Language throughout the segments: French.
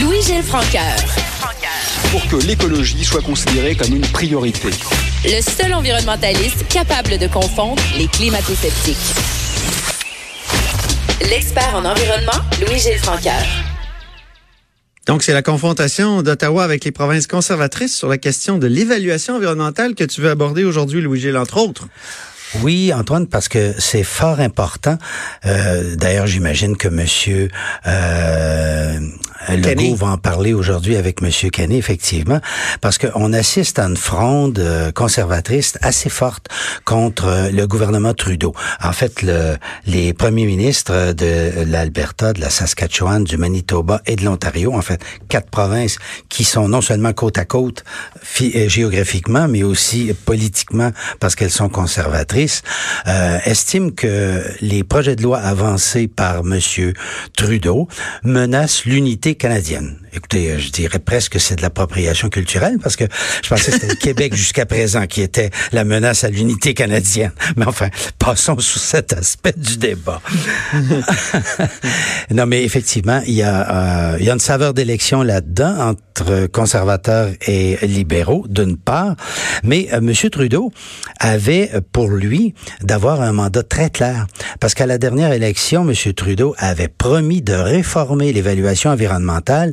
Louis-Gilles Francaire. Pour que l'écologie soit considérée comme une priorité. Le seul environnementaliste capable de confondre les climato-sceptiques. L'expert en environnement, Louis-Gilles Francaire. Donc, c'est la confrontation d'Ottawa avec les provinces conservatrices sur la question de l'évaluation environnementale que tu veux aborder aujourd'hui, Louis-Gilles, entre autres. Oui, Antoine, parce que c'est fort important. Euh, D'ailleurs, j'imagine que Monsieur euh, Legault va en parler aujourd'hui avec Monsieur Kenney, effectivement, parce qu'on assiste à une fronde euh, conservatrice assez forte contre euh, le gouvernement Trudeau. En fait, le, les premiers ministres de l'Alberta, de la Saskatchewan, du Manitoba et de l'Ontario, en fait, quatre provinces qui sont non seulement côte à côte géographiquement, mais aussi politiquement parce qu'elles sont conservatrices euh, estime que les projets de loi avancés par M. Trudeau menacent l'unité canadienne. Écoutez, euh, je dirais presque que c'est de l'appropriation culturelle parce que je pensais que c'était le Québec jusqu'à présent qui était la menace à l'unité canadienne. Mais enfin, passons sous cet aspect du débat. non, mais effectivement, il y a, euh, il y a une saveur d'élection là-dedans entre conservateurs et libéraux, d'une part. Mais euh, M. Trudeau avait pour lui d'avoir un mandat très clair. Parce qu'à la dernière élection, M. Trudeau avait promis de réformer l'évaluation environnementale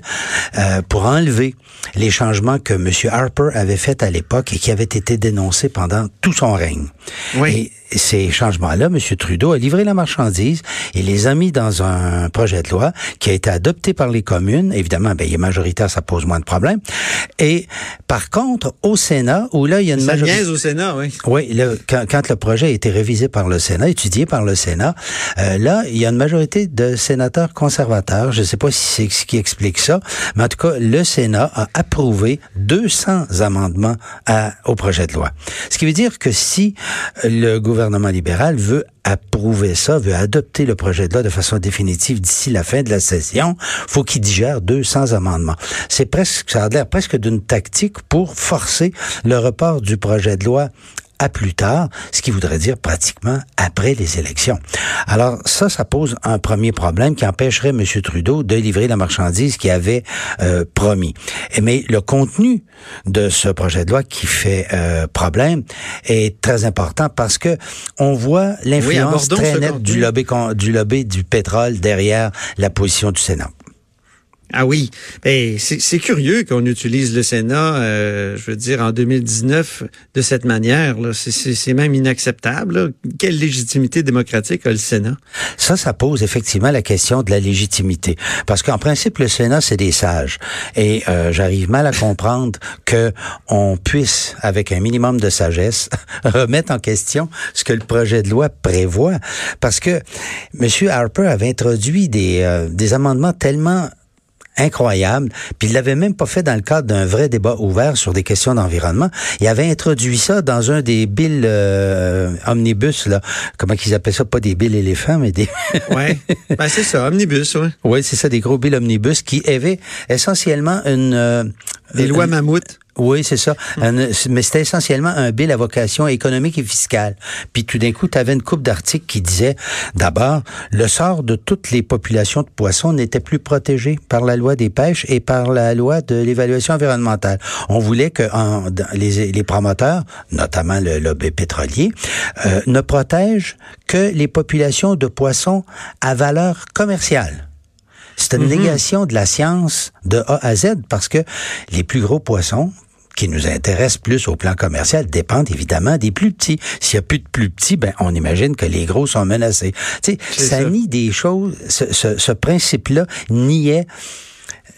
euh, pour enlever les changements que M. Harper avait faits à l'époque et qui avaient été dénoncés pendant tout son règne. Oui. Et ces changements-là, M. Trudeau a livré la marchandise et les a mis dans un projet de loi qui a été adopté par les communes. Évidemment, ben, il est majoritaire, ça pose moins de problèmes. Et par contre, au Sénat, où là, il y a une majorité... au Sénat, oui. Oui, là, quand, quand, le projet a été révisé par le Sénat, étudié par le Sénat, euh, là, il y a une majorité de sénateurs conservateurs. Je ne sais pas si c'est ce qui explique ça, mais en tout cas, le Sénat a approuvé 200 amendements à, au projet de loi. Ce qui veut dire que si le gouvernement libéral veut approuver ça, veut adopter le projet de loi de façon définitive d'ici la fin de la session, faut qu'il digère 200 amendements. C'est presque, ça a l'air presque d'une tactique pour forcer le report du projet de loi à plus tard, ce qui voudrait dire pratiquement après les élections. Alors ça, ça pose un premier problème qui empêcherait M. Trudeau de livrer la marchandise qu'il avait euh, promis. Mais le contenu de ce projet de loi qui fait euh, problème est très important parce que on voit l'influence très nette du lobby, du lobby du pétrole derrière la position du Sénat. Ah oui, ben, c'est curieux qu'on utilise le Sénat, euh, je veux dire, en 2019 de cette manière. C'est même inacceptable. Quelle légitimité démocratique a le Sénat? Ça, ça pose effectivement la question de la légitimité. Parce qu'en principe, le Sénat, c'est des sages. Et euh, j'arrive mal à comprendre que on puisse, avec un minimum de sagesse, remettre en question ce que le projet de loi prévoit. Parce que M. Harper avait introduit des, euh, des amendements tellement incroyable. Puis il l'avait même pas fait dans le cadre d'un vrai débat ouvert sur des questions d'environnement. Il avait introduit ça dans un des billes euh, omnibus là. Comment qu'ils appellent ça? Pas des billes éléphants, mais des. ouais. Ben c'est ça, omnibus. Oui, ouais, c'est ça, des gros billes omnibus qui avaient essentiellement une. Euh, des lois mammouth. Oui, c'est ça. mais c'était essentiellement un bill à vocation économique et fiscale. Puis tout d'un coup, tu avais une coupe d'articles qui disait, d'abord, le sort de toutes les populations de poissons n'était plus protégé par la loi des pêches et par la loi de l'évaluation environnementale. On voulait que en, les, les, promoteurs, notamment le lobby pétrolier, euh, ne protègent que les populations de poissons à valeur commerciale. C'est une mm-hmm. négation de la science de A à Z parce que les plus gros poissons, qui nous intéressent plus au plan commercial dépendent évidemment des plus petits. S'il y a plus de plus petits, ben on imagine que les gros sont menacés. Tu sais, ça, ça, nie des choses. Ce, ce, ce principe-là niait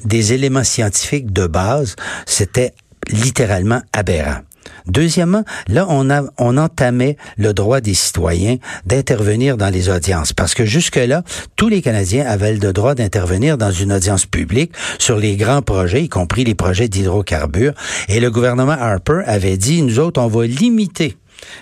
des éléments scientifiques de base. C'était littéralement aberrant. Deuxièmement, là, on, entamait le droit des citoyens d'intervenir dans les audiences, parce que jusque-là, tous les Canadiens avaient le droit d'intervenir dans une audience publique sur les grands projets, y compris les projets d'hydrocarbures, et le gouvernement Harper avait dit, nous autres, on va limiter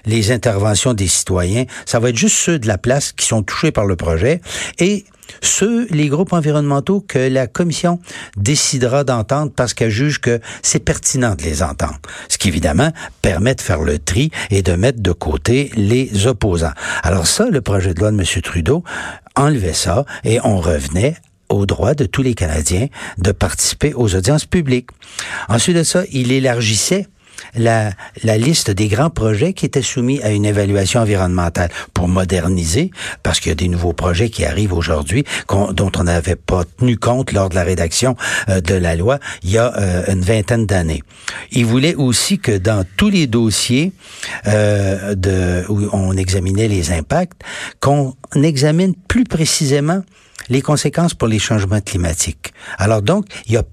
les interventions des citoyens. Ça va être juste ceux de la place qui sont touchés par le projet. Et ceux, les groupes environnementaux que la commission décidera d'entendre parce qu'elle juge que c'est pertinent de les entendre. Ce qui, évidemment, permet de faire le tri et de mettre de côté les opposants. Alors ça, le projet de loi de M. Trudeau enlevait ça et on revenait au droit de tous les Canadiens de participer aux audiences publiques. Ensuite de ça, il élargissait la, la liste des grands projets qui étaient soumis à une évaluation environnementale pour moderniser, parce qu'il y a des nouveaux projets qui arrivent aujourd'hui dont on n'avait pas tenu compte lors de la rédaction euh, de la loi il y a euh, une vingtaine d'années. Il voulait aussi que dans tous les dossiers euh, de, où on examinait les impacts, qu'on examine plus précisément les conséquences pour les changements climatiques. Alors donc, il y a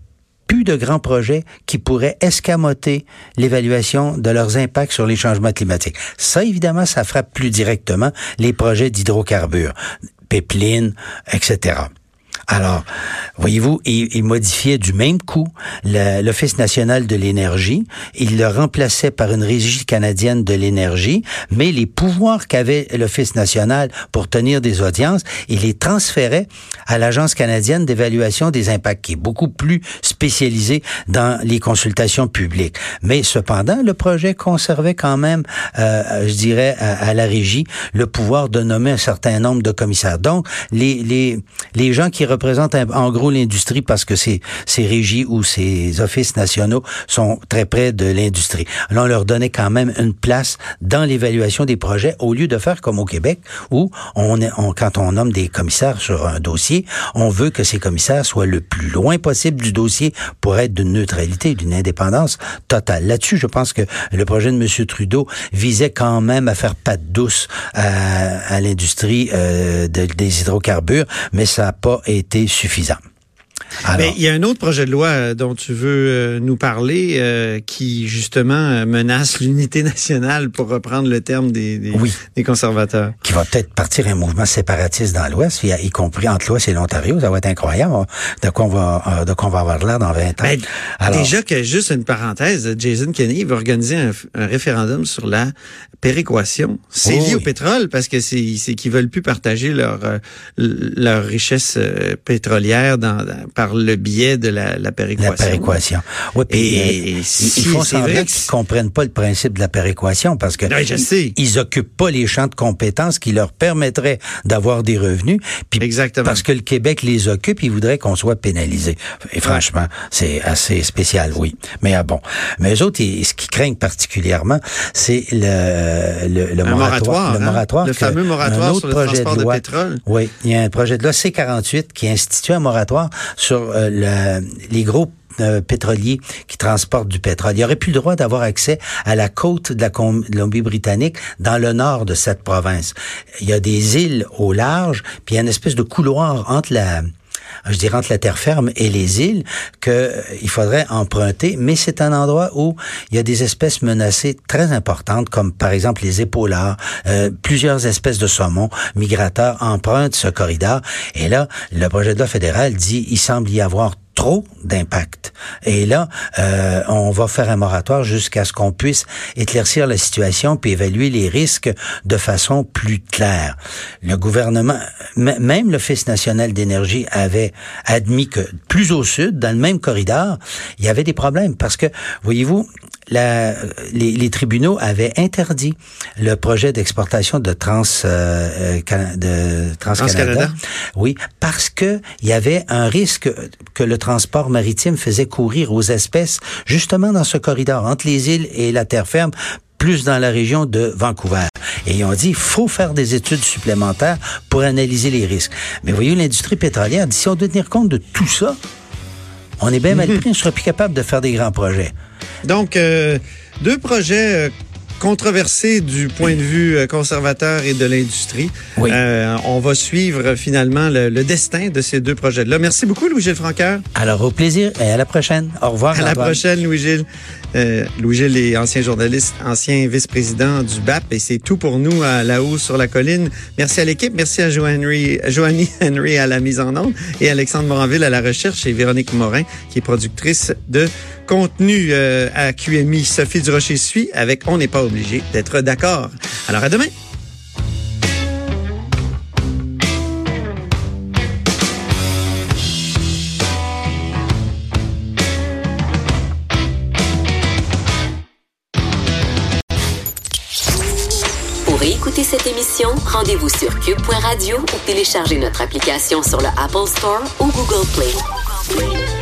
plus de grands projets qui pourraient escamoter l'évaluation de leurs impacts sur les changements climatiques. Ça, évidemment, ça frappe plus directement les projets d'hydrocarbures, pipelines, etc. Alors, voyez-vous, il, modifiait du même coup l'Office national de l'énergie. Il le remplaçait par une régie canadienne de l'énergie, mais les pouvoirs qu'avait l'Office national pour tenir des audiences, il les transférait à l'Agence canadienne d'évaluation des impacts, qui est beaucoup plus spécialisée dans les consultations publiques. Mais cependant, le projet conservait quand même, euh, je dirais, à, la régie, le pouvoir de nommer un certain nombre de commissaires. Donc, les, les, les gens qui représente en gros l'industrie parce que ces, ces régies ou ces offices nationaux sont très près de l'industrie. Là, on leur donnait quand même une place dans l'évaluation des projets au lieu de faire comme au Québec où on, on quand on nomme des commissaires sur un dossier, on veut que ces commissaires soient le plus loin possible du dossier pour être d'une neutralité, d'une indépendance totale. Là-dessus, je pense que le projet de M. Trudeau visait quand même à faire patte douce à, à l'industrie euh, des hydrocarbures, mais ça n'a pas été suffisant. Mais il y a un autre projet de loi euh, dont tu veux euh, nous parler euh, qui justement menace l'unité nationale pour reprendre le terme des, des, conservateurs. Qui va peut-être partir un mouvement séparatiste dans l'Ouest, y compris entre l'Ouest et l'Ontario. Ça va être incroyable de quoi on va, de quoi on va avoir l'air dans 20 ans. Ben, déjà que juste une parenthèse, Jason Kenney va organiser un, référendum sur la péréquation. C'est lié au pétrole parce que c'est qu'ils veulent plus partager leur leur richesse pétrolière dans, dans par le biais de la, la péréquation. La péréquation. Oui, et, ils, font semblant qu'ils comprennent pas le principe de la péréquation parce que je sais. ils occupent pas les champs de compétences qui leur permettraient d'avoir des revenus. Puis Exactement. Parce que le Québec les occupe, ils voudraient qu'on soit pénalisé. Et franchement, c'est assez spécial, oui. Mais ah bon. Mais eux autres, ce qu'ils craignent particulièrement, c'est le, le, le moratoire. Le hein? moratoire. Le fameux moratoire sur le transport de, pétrole. Oui, il y a un projet de loi C-48 qui institue un moratoire sur euh, les groupes euh, pétroliers qui transportent du pétrole. Il n'y aurait plus le droit d'avoir accès à la côte de la Colombie-Britannique dans le nord de cette province. Il y a des îles au large, puis il y a une espèce de couloir entre la je dirais entre la terre ferme et les îles que euh, faudrait emprunter, mais c'est un endroit où il y a des espèces menacées très importantes, comme par exemple les épaulards, euh, plusieurs espèces de saumons migrateurs empruntent ce corridor. Et là, le projet de loi fédéral dit il semble y avoir trop d'impact. Et là, euh, on va faire un moratoire jusqu'à ce qu'on puisse éclaircir la situation puis évaluer les risques de façon plus claire. Le gouvernement, même l'Office national d'énergie avait admis que plus au sud, dans le même corridor, il y avait des problèmes parce que, voyez-vous, la, les, les, tribunaux avaient interdit le projet d'exportation de Trans euh, euh de Trans -Canada. Oui, parce que il y avait un risque que le transport maritime faisait courir aux espèces justement dans ce corridor entre les îles et la terre ferme plus dans la région de Vancouver. Et ils ont dit, faut faire des études supplémentaires pour analyser les risques. Mais voyez, l'industrie pétrolière dit, si on doit tenir compte de tout ça, on est bien mal pris, on sera plus capable de faire des grands projets. Donc, euh, deux projets euh, controversés du point de vue euh, conservateur et de l'industrie. Oui. on va suivre finalement le, destin de ces deux projets-là. Merci beaucoup, Louis-Gilles Franqueur. Alors, au plaisir et à la prochaine. Au revoir. À la prochaine, Louis-Gilles. Louis-Gilles est ancien journaliste, ancien vice-président du BAP et c'est tout pour nous à la haut sur la colline. Merci à l'équipe, merci à Joannie Henry à la mise en onde et Alexandre Moranville à la recherche et Véronique Morin qui est productrice de contenu euh, à QMI. Sophie Durocher suit avec On n'est pas obligé d'être d'accord. Alors à demain. Pour écouter cette émission, rendez-vous sur cube.radio ou téléchargez notre application sur le Apple Store ou Google Play.